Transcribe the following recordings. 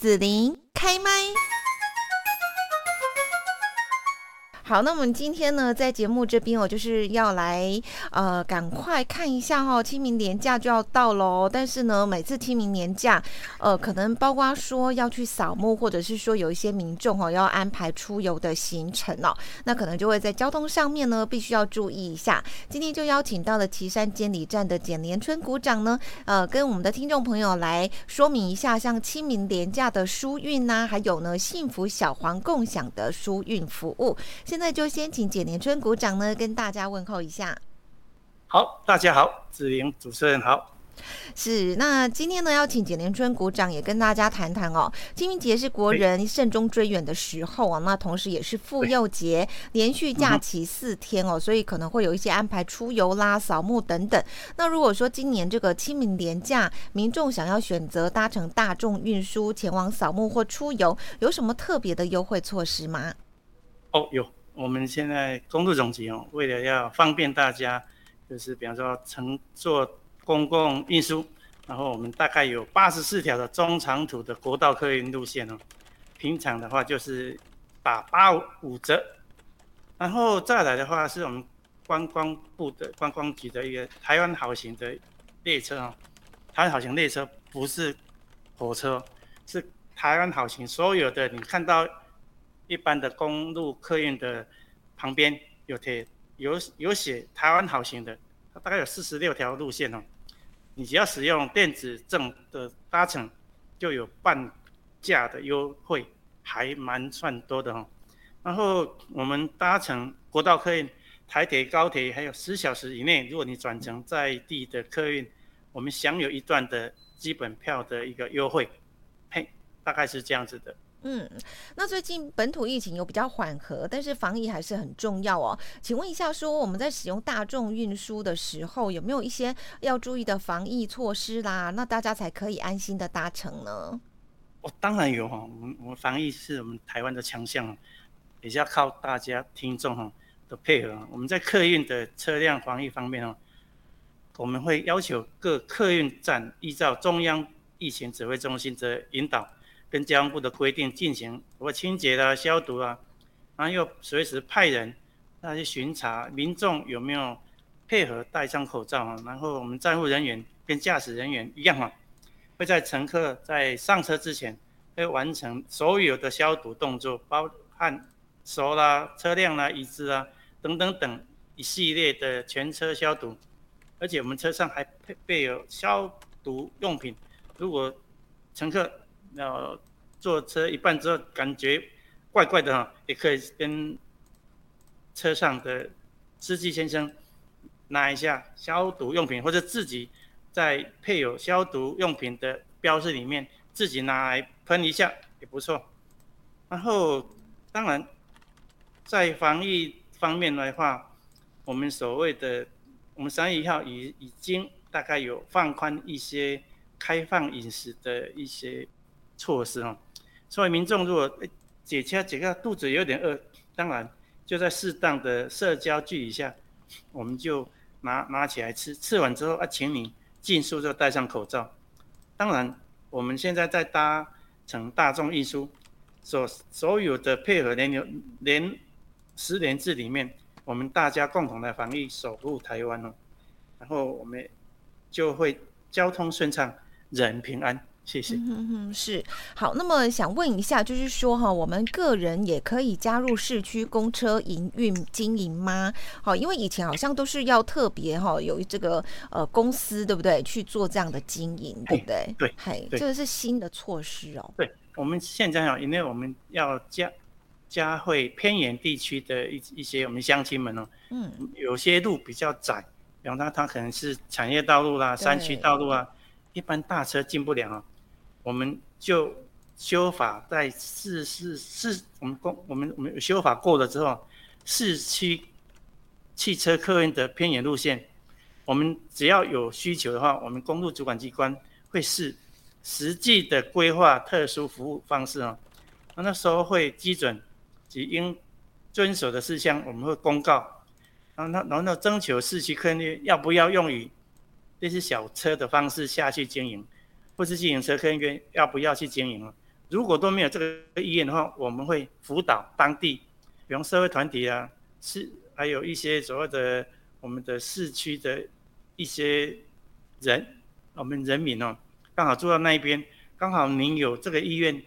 子琳开麦。好，那我们今天呢，在节目这边，我就是要来呃，赶快看一下哈、清明年假就要到喽。但是呢，每次清明年假，呃，可能包括说要去扫墓，或者是说有一些民众、哦、要安排出游的行程哦，那可能就会在交通上面呢，必须要注意一下。今天就邀请到了岐山监理站的简连春股长呢，呃，跟我们的听众朋友来说明一下，像清明年假的疏运呐，还有呢，幸福小黄共享的疏运服务。现那就先请简连春股长呢跟大家问候一下。好，大家好，子玲主持人好。是，那今天呢要请简连春股长也跟大家谈谈哦。清明节是国人慎终追远的时候啊，那同时也是妇幼节，连续假期四天哦，所以可能会有一些安排出游啦、扫墓等等。那如果说今年这个清明年假，民众想要选择搭乘大众运输前往扫墓或出游，有什么特别的优惠措施吗？哦，有。我们现在公路总局哦，为了要方便大家，就是比方说乘坐公共运输，然后我们大概有八十四条的中长途的国道客运路线哦，平常的话就是打八五折，然后再来的话是我们观光部的观光局的一个台湾好行的列车哦，台湾好行列车不是火车，是台湾好行所有的你看到。一般的公路客运的旁边有贴有有写台湾好行的，它大概有四十六条路线哦。你只要使用电子证的搭乘，就有半价的优惠，还蛮算多的哦。然后我们搭乘国道客运、台铁、高铁，还有十小时以内，如果你转乘在地的客运，我们享有一段的基本票的一个优惠，嘿，大概是这样子的。嗯，那最近本土疫情有比较缓和，但是防疫还是很重要哦。请问一下，说我们在使用大众运输的时候，有没有一些要注意的防疫措施啦？那大家才可以安心的搭乘呢？哦，当然有哈，我们我们防疫是我们台湾的强项，也是要靠大家听众哈的配合。我们在客运的车辆防疫方面哦，我们会要求各客运站依照中央疫情指挥中心的引导。跟交通部的规定进行，包括清洁啦、消毒啊，然后又随时派人那去巡查民众有没有配合戴上口罩啊。然后我们站务人员跟驾驶人员一样啊，会在乘客在上车之前会完成所有的消毒动作，包含手啦、车辆啦、椅子啊等等等一系列的全车消毒，而且我们车上还配备有消毒用品，如果乘客。要坐车一半之后感觉怪怪的哈，也可以跟车上的司机先生拿一下消毒用品，或者自己在配有消毒用品的标志里面自己拿来喷一下也不错。然后当然在防疫方面的话，我们所谓的我们三月一号已已经大概有放宽一些开放饮食的一些。措施哦，所以民众如果解馋解个肚子有点饿，当然就在适当的社交距离下，我们就拿拿起来吃，吃完之后啊，请你尽速就戴上口罩。当然，我们现在在搭乘大众运输，所所有的配合联流联十联制里面，我们大家共同的防疫守护台湾哦，然后我们就会交通顺畅，人平安。谢谢。嗯哼，是好。那么想问一下，就是说哈，我们个人也可以加入市区公车营运经营吗？好，因为以前好像都是要特别哈有这个呃公司对不对去做这样的经营，对不对？对，嘿，这个是新的措施哦。对，我们现在啊，因为我们要加加会偏远地区的一一些我们乡亲们哦，嗯，有些路比较窄，比方说它可能是产业道路啦、山区道路啊，一般大车进不了啊。我们就修法在市市市，我们公我们我们修法过了之后，市区汽车客运的偏远路线，我们只要有需求的话，我们公路主管机关会是实际的规划特殊服务方式啊，那那时候会基准及应遵守的事项，我们会公告，然后那然后那征求市区客运要不要用于这些小车的方式下去经营。或是自行车客运要不要去经营，如果都没有这个意愿的话，我们会辅导当地，比方社会团体啊，是还有一些所谓的我们的市区的一些人，我们人民哦，刚好住到那一边，刚好您有这个意愿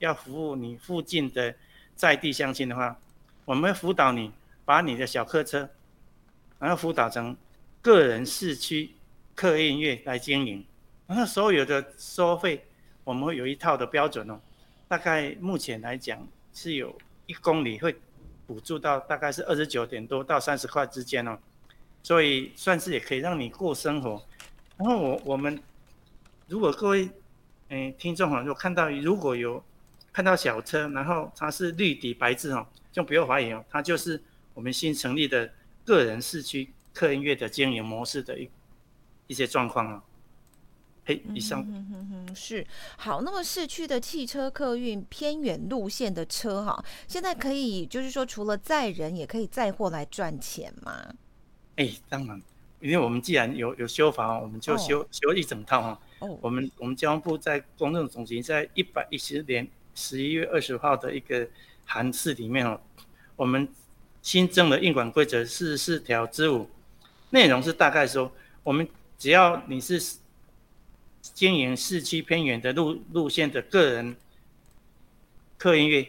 要服务你附近的在地乡亲的话，我们会辅导你，把你的小客车，然后辅导成个人市区客运业来经营，那所有的收费。我们会有一套的标准哦，大概目前来讲是有一公里会补助到大概是二十九点多到三十块之间哦，所以算是也可以让你过生活。然后我我们如果各位嗯听众哈，如果看到如果有看到小车，然后它是绿底白字哦，就不用怀疑哦，它就是我们新成立的个人市区客运业的经营模式的一一些状况哦啊。以上，嗯哼哼，是好。那么市区的汽车客运偏远路线的车哈，现在可以就是说，除了载人，也可以载货来赚钱吗？哎、欸，当然，因为我们既然有有修法，我们就修、哦、修一整套哈。哦，我们我们交通部在公众总局在一百一十年十一月二十号的一个函释里面哦，我们新增了运管规则四十四条之五，内容是大概说，我们只要你是。经营市区偏远的路路线的个人客运业，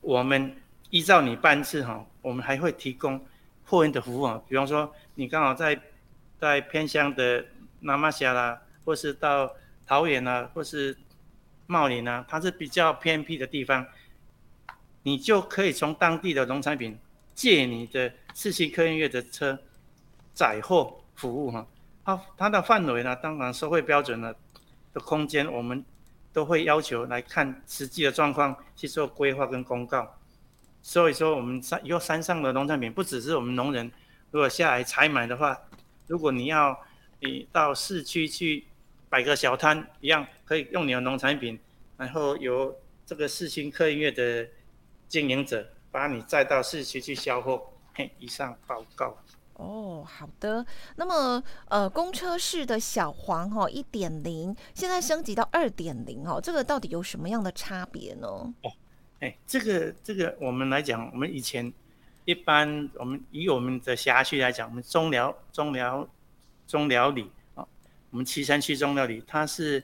我们依照你班次哈，我们还会提供货运的服务啊。比方说，你刚好在在偏乡的那玛夏啦，或是到桃园啊，或是茂林啊，它是比较偏僻的地方，你就可以从当地的农产品借你的市区客运业的车载货服务哈。它它的范围呢，当然收费标准呢的空间，我们都会要求来看实际的状况去做规划跟公告。所以说，我们山以后山上的农产品不只是我们农人如果下来采买的话，如果你要你到市区去摆个小摊一样，可以用你的农产品，然后由这个市区客运业的经营者把你载到市区去销货。嘿，以上报告。哦，好的。那么，呃，公车式的小黄哈一点零，现在升级到二点零哦，这个到底有什么样的差别呢？哦，哎，这个这个我们来讲，我们以前一般我们以我们的辖区来讲，我们中寮中寮中寮里啊，我们岐山区中寮里，它是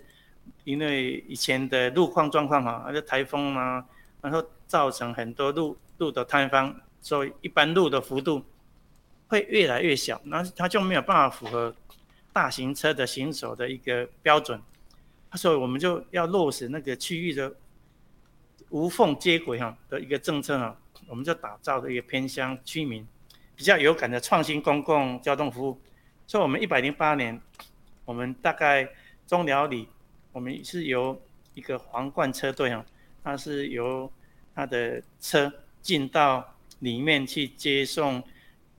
因为以前的路况状况哈，那个台风啊，然后造成很多路路的坍方，所以一般路的幅度。会越来越小，那它就没有办法符合大型车的行走的一个标准，所以我们就要落实那个区域的无缝接轨哈的一个政策啊，我们就打造的一个偏乡居民比较有感的创新公共交通服务。所以，我们一百零八年，我们大概中寮里，我们是由一个皇冠车队哈，它是由它的车进到里面去接送。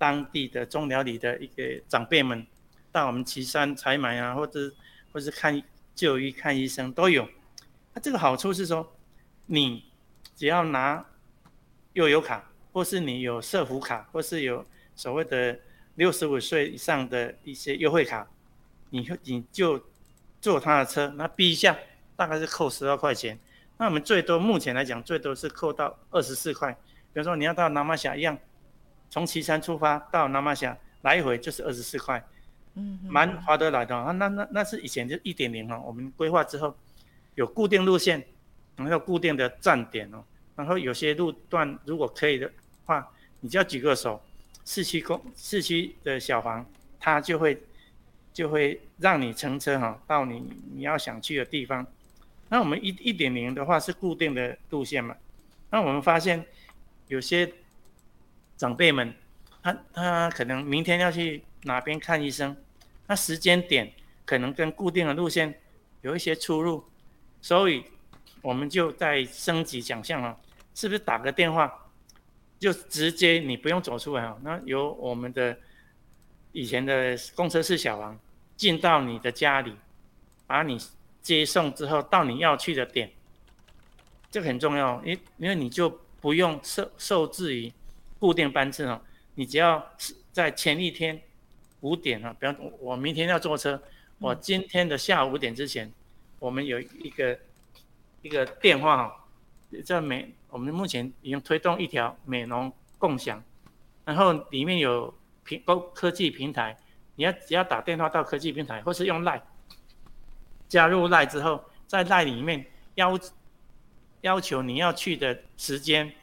当地的中寮里的一个长辈们到我们旗山采买啊，或者或是看就医看医生都有。那这个好处是说，你只要拿悠游卡，或是你有社福卡，或是有所谓的六十五岁以上的一些优惠卡，你你就坐他的车，那 B 一下大概是扣十二块钱。那我们最多目前来讲，最多是扣到二十四块。比如说你要到那玛夏一样。从岐山出发到南马峡来回就是二十四块，嗯，蛮划得来的。那那那那是以前就一点零哈，我们规划之后有固定路线，然后固定的站点哦，然后有些路段如果可以的话，你就要举个手，市区公市区的小黄，它就会就会让你乘车哈到你你要想去的地方。那我们一一点零的话是固定的路线嘛，那我们发现有些。长辈们，他他可能明天要去哪边看医生，那时间点可能跟固定的路线有一些出入，所以我们就在升级奖项了，是不是打个电话就直接你不用走出来啊？那由我们的以前的公车式小王进到你的家里，把你接送之后到你要去的点，这个很重要，因因为你就不用受受制于。固定班次哦，你只要在前一天五点啊，比方我明天要坐车，我今天的下午五点之前，我们有一个一个电话哦，在美我们目前已经推动一条美容共享，然后里面有平高科技平台，你要只要打电话到科技平台，或是用 LINE 加入 LINE 之后，在 LINE 里面要要求你要去的时间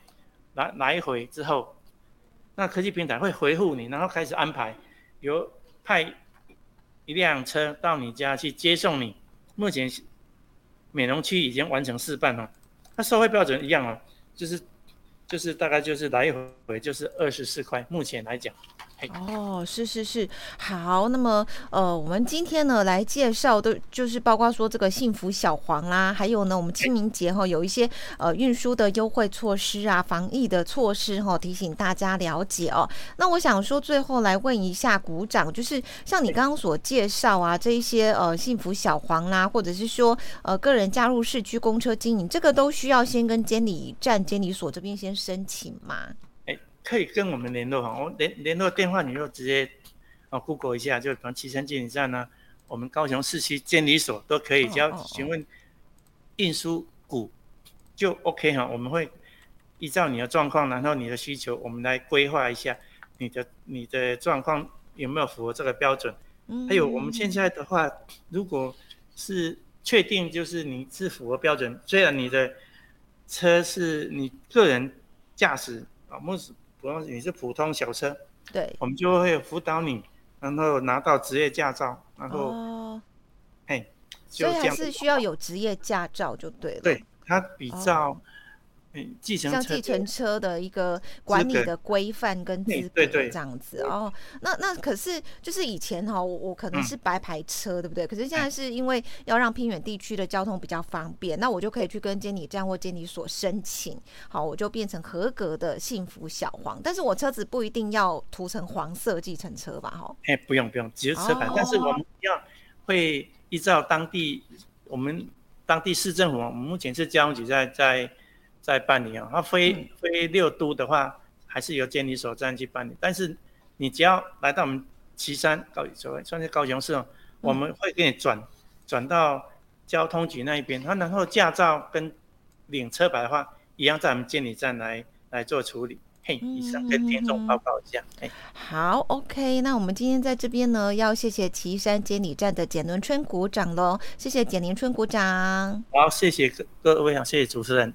来来回之后，那科技平台会回复你，然后开始安排，由派一辆车到你家去接送你。目前美容区已经完成试办了，那收费标准一样啊，就是就是大概就是来回就是二十四块，目前来讲。哦，是是是，好，那么呃，我们今天呢来介绍的，就是包括说这个幸福小黄啦，还有呢，我们清明节哈有一些呃运输的优惠措施啊，防疫的措施哈，提醒大家了解哦。那我想说，最后来问一下股长，就是像你刚刚所介绍啊，这一些呃幸福小黄啦，或者是说呃个人加入市区公车经营，这个都需要先跟监理站、监理所这边先申请吗？可以跟我们联络哈，我联联络电话你就直接啊 Google 一下，就比方旗山监理站呢，我们高雄市区监理所都可以，只要询问运输股就 OK 哈，我们会依照你的状况，然后你的需求，我们来规划一下你的你的状况有没有符合这个标准。还有我们现在的话，如果是确定就是你是符合标准，虽然你的车是你个人驾驶啊，目前。不用，你是普通小车，对，我们就会辅导你，然后拿到职业驾照，然后，哦，嘿，所以还是需要有职业驾照就对了。对，它比较。哦像计程车的一个管理的规范跟资格这样子哦，那那可是就是以前哈，我我可能是白牌车，对不对？可是现在是因为要让偏远地区的交通比较方便，那我就可以去跟监理站或监理所申请，好，我就变成合格的幸福小黄。但是我车子不一定要涂成黄色计程车吧？哈，哎，不用不用，只是车牌，但是我们要会依照当地我们当地市政府，我们目前是交通局在在。在办理啊，它非非六都的话，还是由监理所这样去办理。但是你只要来到我们岐山高所谓算是高雄市哦，我们会给你转转到交通局那一边，他然后驾照跟领车牌的话，一样在我们监理站来来做处理。嘿，以上跟听众报告一下。嘿，好，OK，那我们今天在这边呢，要谢谢岐山监理站的简伦春鼓掌喽，谢谢简伦春股长。好，谢谢各各位，谢谢主持人。